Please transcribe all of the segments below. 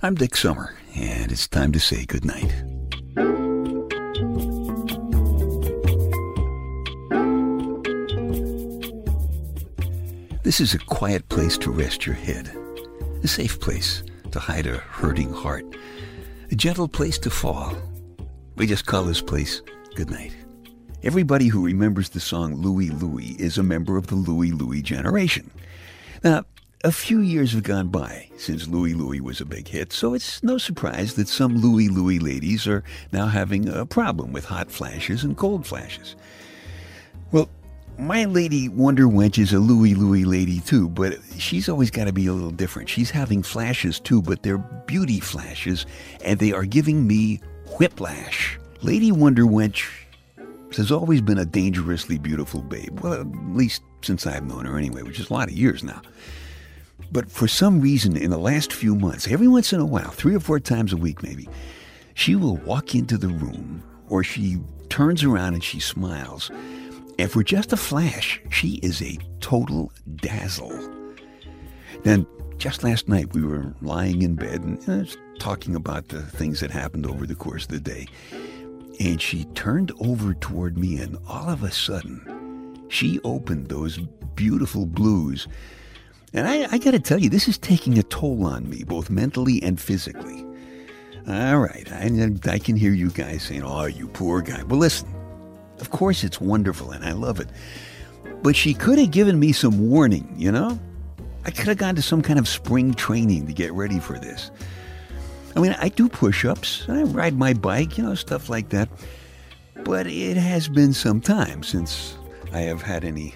I'm Dick Summer, and it's time to say goodnight. This is a quiet place to rest your head, a safe place to hide a hurting heart, a gentle place to fall. We just call this place goodnight. Everybody who remembers the song Louie Louie is a member of the Louie Louie generation. Now, a few years have gone by since Louie Louie was a big hit, so it's no surprise that some Louie Louie ladies are now having a problem with hot flashes and cold flashes. Well, my lady Wonder Wench is a Louie Louie lady too, but she's always got to be a little different. She's having flashes too, but they're beauty flashes, and they are giving me whiplash. Lady Wonder Wench has always been a dangerously beautiful babe. Well, at least since I've known her anyway, which is a lot of years now. But for some reason, in the last few months, every once in a while, three or four times a week maybe, she will walk into the room or she turns around and she smiles. And for just a flash, she is a total dazzle. Then, just last night, we were lying in bed and uh, talking about the things that happened over the course of the day. And she turned over toward me, and all of a sudden, she opened those beautiful blues. And I, I got to tell you, this is taking a toll on me, both mentally and physically. All right, I, I can hear you guys saying, oh, you poor guy. Well, listen, of course it's wonderful and I love it. But she could have given me some warning, you know? I could have gone to some kind of spring training to get ready for this. I mean, I do push ups, I ride my bike, you know, stuff like that. But it has been some time since I have had any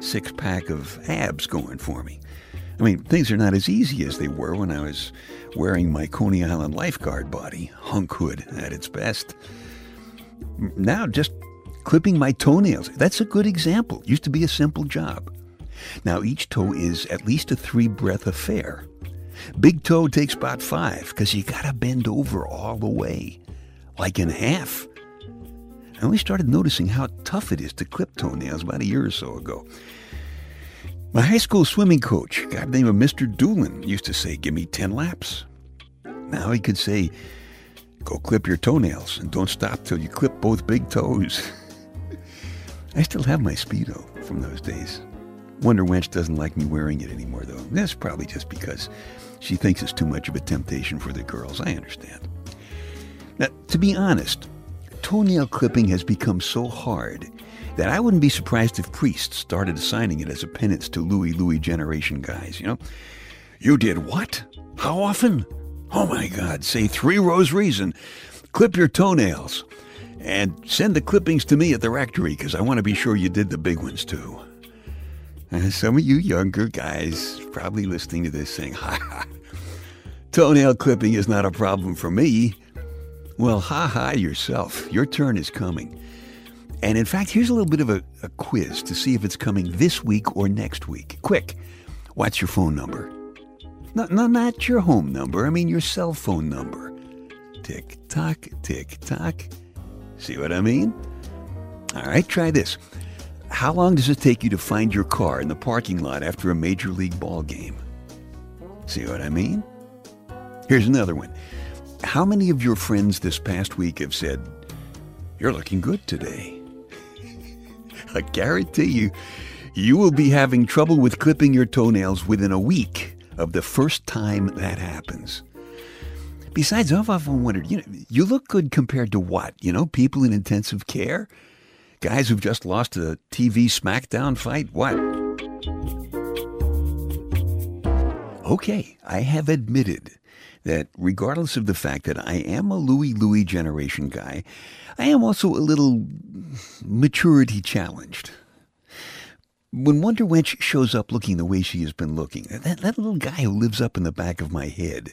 six pack of abs going for me. I mean, things are not as easy as they were when I was wearing my Coney Island lifeguard body, hunk hood at its best. Now, just clipping my toenails, that's a good example. Used to be a simple job. Now, each toe is at least a three breath affair. Big toe takes about five because you gotta bend over all the way, like in half. I only started noticing how tough it is to clip toenails about a year or so ago. My high school swimming coach, guy named Mr. Doolin, used to say, Give me 10 laps. Now he could say, Go clip your toenails and don't stop till you clip both big toes. I still have my Speedo from those days. Wonder Wench doesn't like me wearing it anymore, though. That's probably just because she thinks it's too much of a temptation for the girls. I understand. Now, to be honest, toenail clipping has become so hard that I wouldn't be surprised if priests started assigning it as a penance to Louie Louie generation guys, you know? You did what? How often? Oh my God, say three rosaries and clip your toenails. And send the clippings to me at the rectory because I want to be sure you did the big ones too. And some of you younger guys probably listening to this saying, ha ha, toenail clipping is not a problem for me. Well, ha ha yourself. Your turn is coming. And in fact, here's a little bit of a, a quiz to see if it's coming this week or next week. Quick, what's your phone number? No, no, not your home number. I mean your cell phone number. Tick tock, tick tock. See what I mean? All right, try this. How long does it take you to find your car in the parking lot after a major league ball game? See what I mean? Here's another one. How many of your friends this past week have said, You're looking good today? I guarantee you, you will be having trouble with clipping your toenails within a week of the first time that happens. Besides, I've often wondered, you know, you look good compared to what? You know, people in intensive care? Guys who've just lost a TV SmackDown fight? What? Okay, I have admitted that regardless of the fact that I am a Louie Louie generation guy, I am also a little maturity challenged. When Wonder Wench shows up looking the way she has been looking, that, that little guy who lives up in the back of my head,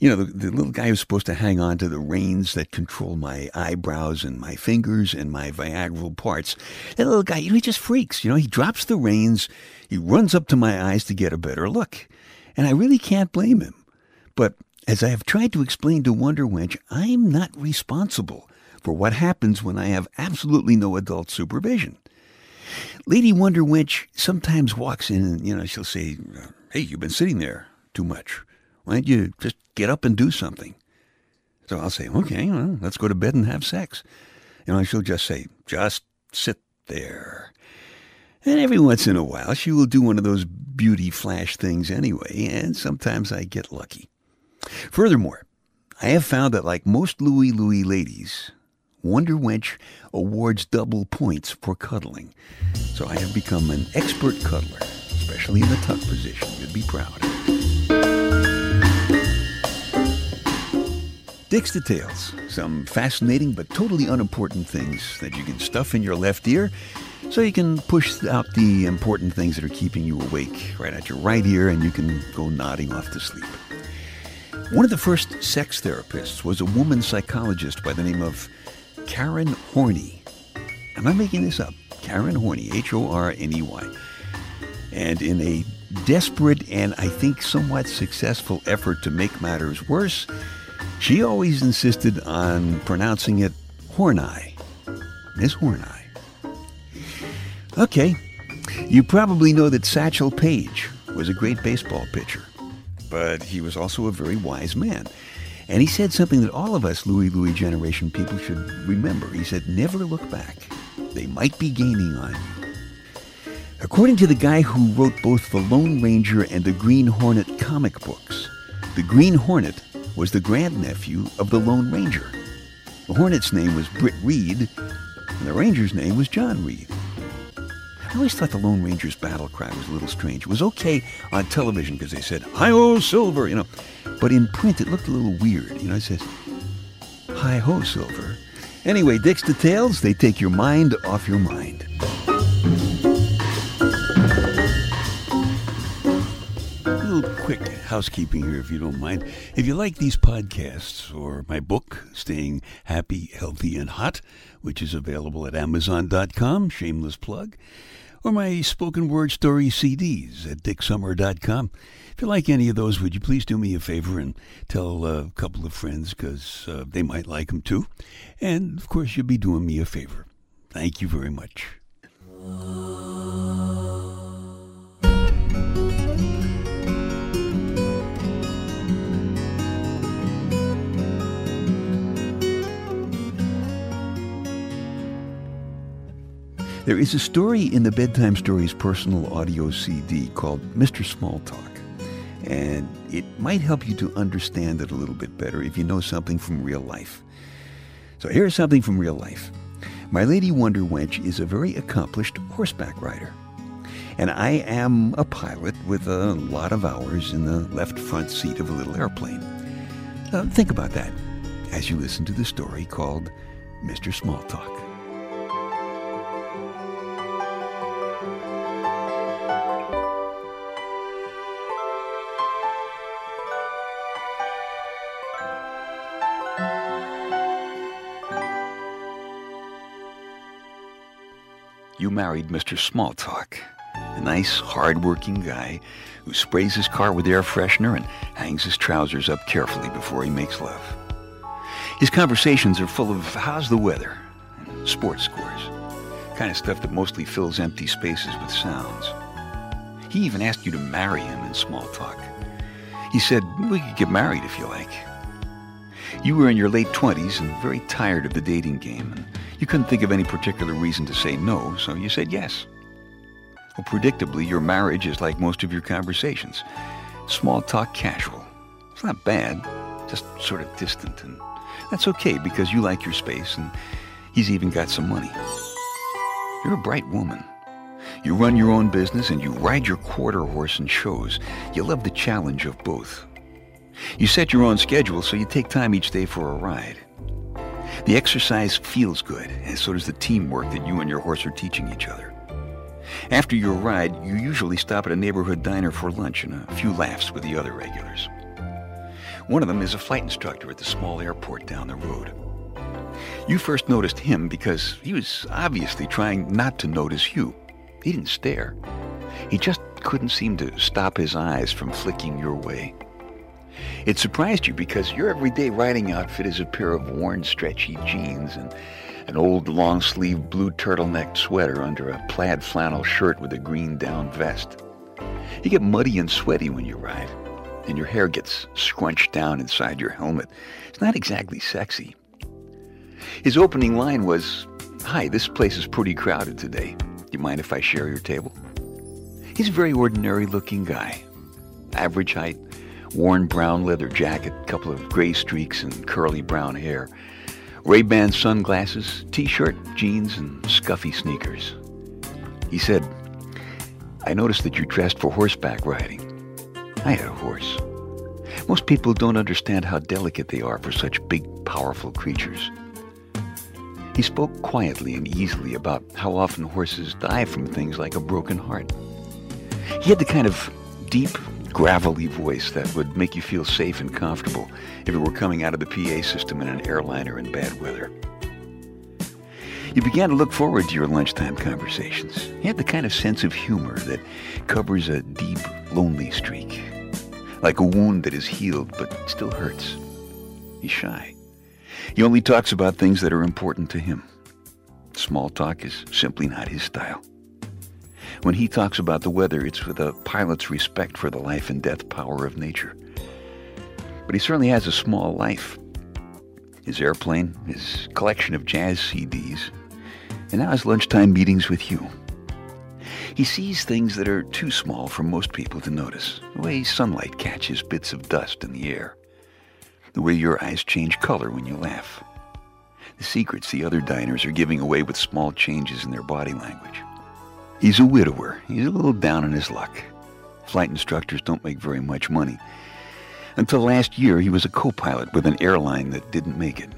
you know, the, the, little guy who's supposed to hang on to the reins that control my eyebrows and my fingers and my viagral parts. That little guy, you know, he just freaks. You know, he drops the reins, he runs up to my eyes to get a better look. And I really can't blame him. But as I have tried to explain to Wonder Wench, I'm not responsible for what happens when I have absolutely no adult supervision. Lady Wonder Wench sometimes walks in and, you know, she'll say, Hey, you've been sitting there too much. Why don't you just get up and do something. So I'll say, okay, well, let's go to bed and have sex. You know, she'll just say, just sit there. And every once in a while, she will do one of those beauty flash things anyway, and sometimes I get lucky. Furthermore, I have found that like most Louie Louie ladies, Wonder Wench awards double points for cuddling. So I have become an expert cuddler, especially in the tuck position. You'd be proud. Dick's Details. Some fascinating but totally unimportant things that you can stuff in your left ear so you can push out the important things that are keeping you awake right at your right ear and you can go nodding off to sleep. One of the first sex therapists was a woman psychologist by the name of Karen Horney. I'm I making this up. Karen Horney, H O R N E Y. And in a desperate and I think somewhat successful effort to make matters worse, she always insisted on pronouncing it Horneye. Miss Horneye. Okay, you probably know that Satchel Paige was a great baseball pitcher, but he was also a very wise man. And he said something that all of us Louie Louie generation people should remember. He said, never look back. They might be gaining on you. According to the guy who wrote both the Lone Ranger and the Green Hornet comic books, the Green Hornet was the grandnephew of the Lone Ranger. The Hornet's name was Britt Reid, and the Ranger's name was John Reid. I always thought the Lone Ranger's battle cry was a little strange. It was okay on television because they said, Hi-ho, Silver, you know. But in print, it looked a little weird. You know, it says, Hi-ho, Silver. Anyway, Dick's Details, they take your mind off your mind. Housekeeping here, if you don't mind. If you like these podcasts or my book, Staying Happy, Healthy, and Hot, which is available at Amazon.com, shameless plug, or my spoken word story CDs at DickSummer.com. If you like any of those, would you please do me a favor and tell a couple of friends because uh, they might like them too? And of course, you'll be doing me a favor. Thank you very much. There is a story in the Bedtime Stories personal audio CD called Mr. Small Talk, and it might help you to understand it a little bit better if you know something from real life. So here's something from real life. My Lady Wonder Wench is a very accomplished horseback rider. And I am a pilot with a lot of hours in the left front seat of a little airplane. Think about that as you listen to the story called Mr. Small Talk. Married Mr. Smalltalk, a nice, hard-working guy who sprays his car with air freshener and hangs his trousers up carefully before he makes love. His conversations are full of how's the weather and sports scores, kind of stuff that mostly fills empty spaces with sounds. He even asked you to marry him in small talk. He said, we could get married if you like. You were in your late 20s and very tired of the dating game, and you couldn't think of any particular reason to say no, so you said yes. Well, predictably, your marriage is like most of your conversations. Small talk casual. It's not bad, just sort of distant, and that's okay because you like your space and he's even got some money. You're a bright woman. You run your own business and you ride your quarter horse in shows. You love the challenge of both. You set your own schedule so you take time each day for a ride. The exercise feels good, and so does the teamwork that you and your horse are teaching each other. After your ride, you usually stop at a neighborhood diner for lunch and a few laughs with the other regulars. One of them is a flight instructor at the small airport down the road. You first noticed him because he was obviously trying not to notice you. He didn't stare. He just couldn't seem to stop his eyes from flicking your way. It surprised you because your everyday riding outfit is a pair of worn, stretchy jeans and an old long-sleeved blue turtleneck sweater under a plaid flannel shirt with a green down vest. You get muddy and sweaty when you ride. and your hair gets scrunched down inside your helmet. It's not exactly sexy. His opening line was, Hi, this place is pretty crowded today. Do you mind if I share your table? He's a very ordinary looking guy. Average height, worn brown leather jacket, couple of gray streaks and curly brown hair. Ray-Ban sunglasses, t-shirt, jeans, and scuffy sneakers. He said, I noticed that you dressed for horseback riding. I had a horse. Most people don't understand how delicate they are for such big, powerful creatures. He spoke quietly and easily about how often horses die from things like a broken heart. He had the kind of deep, gravelly voice that would make you feel safe and comfortable if it were coming out of the PA system in an airliner in bad weather. You began to look forward to your lunchtime conversations. He had the kind of sense of humor that covers a deep, lonely streak, like a wound that is healed but still hurts. He's shy. He only talks about things that are important to him. Small talk is simply not his style. When he talks about the weather, it's with a pilot's respect for the life and death power of nature. But he certainly has a small life. His airplane, his collection of jazz CDs, and now his lunchtime meetings with you. He sees things that are too small for most people to notice, the way sunlight catches bits of dust in the air, the way your eyes change color when you laugh, the secrets the other diners are giving away with small changes in their body language. He's a widower. He's a little down in his luck. Flight instructors don't make very much money. Until last year, he was a co-pilot with an airline that didn't make it.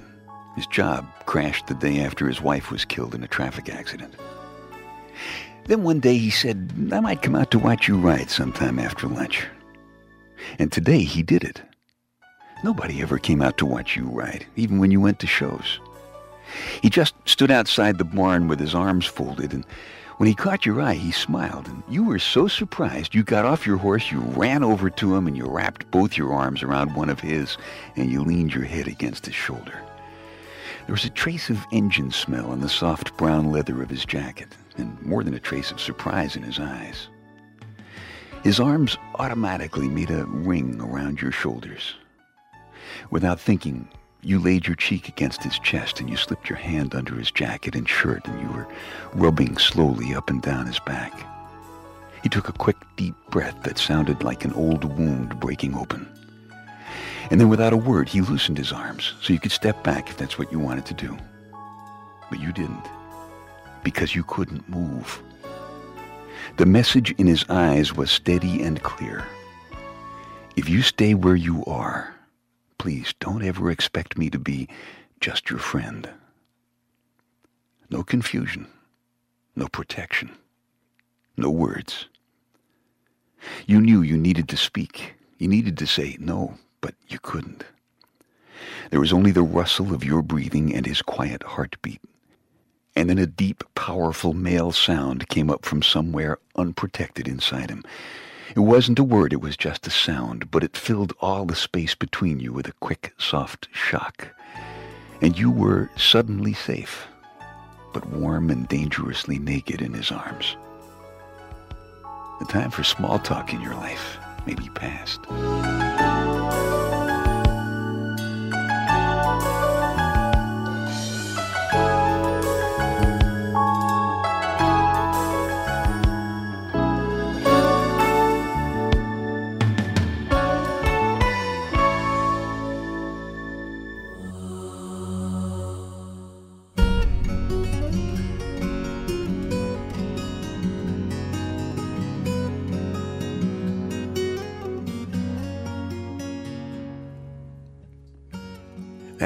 His job crashed the day after his wife was killed in a traffic accident. Then one day he said, I might come out to watch you ride sometime after lunch. And today he did it. Nobody ever came out to watch you ride, even when you went to shows. He just stood outside the barn with his arms folded, and when he caught your eye, he smiled, and you were so surprised you got off your horse, you ran over to him, and you wrapped both your arms around one of his, and you leaned your head against his shoulder. There was a trace of engine smell in the soft brown leather of his jacket, and more than a trace of surprise in his eyes. His arms automatically made a ring around your shoulders. Without thinking, you laid your cheek against his chest and you slipped your hand under his jacket and shirt and you were rubbing slowly up and down his back. He took a quick, deep breath that sounded like an old wound breaking open. And then without a word, he loosened his arms so you could step back if that's what you wanted to do. But you didn't because you couldn't move. The message in his eyes was steady and clear. If you stay where you are, please don't ever expect me to be just your friend. No confusion, no protection, no words. You knew you needed to speak. You needed to say no, but you couldn't. There was only the rustle of your breathing and his quiet heartbeat and then a deep, powerful male sound came up from somewhere unprotected inside him. It wasn't a word, it was just a sound, but it filled all the space between you with a quick, soft shock. And you were suddenly safe, but warm and dangerously naked in his arms. The time for small talk in your life may be past.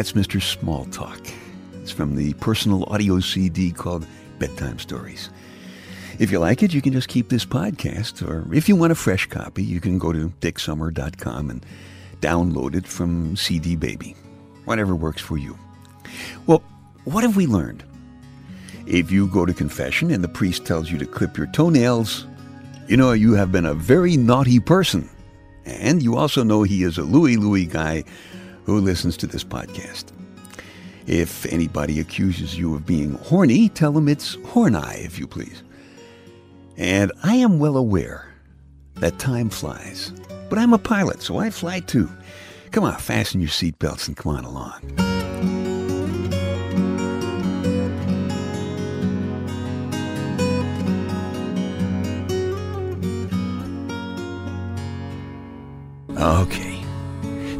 That's Mr. Small Talk. It's from the personal audio CD called Bedtime Stories. If you like it, you can just keep this podcast, or if you want a fresh copy, you can go to dicksummer.com and download it from CD Baby. Whatever works for you. Well, what have we learned? If you go to confession and the priest tells you to clip your toenails, you know you have been a very naughty person. And you also know he is a Louie Louie guy who listens to this podcast. If anybody accuses you of being horny, tell them it's horny, if you please. And I am well aware that time flies. But I'm a pilot, so I fly too. Come on, fasten your seatbelts and come on along. Okay,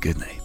Good night.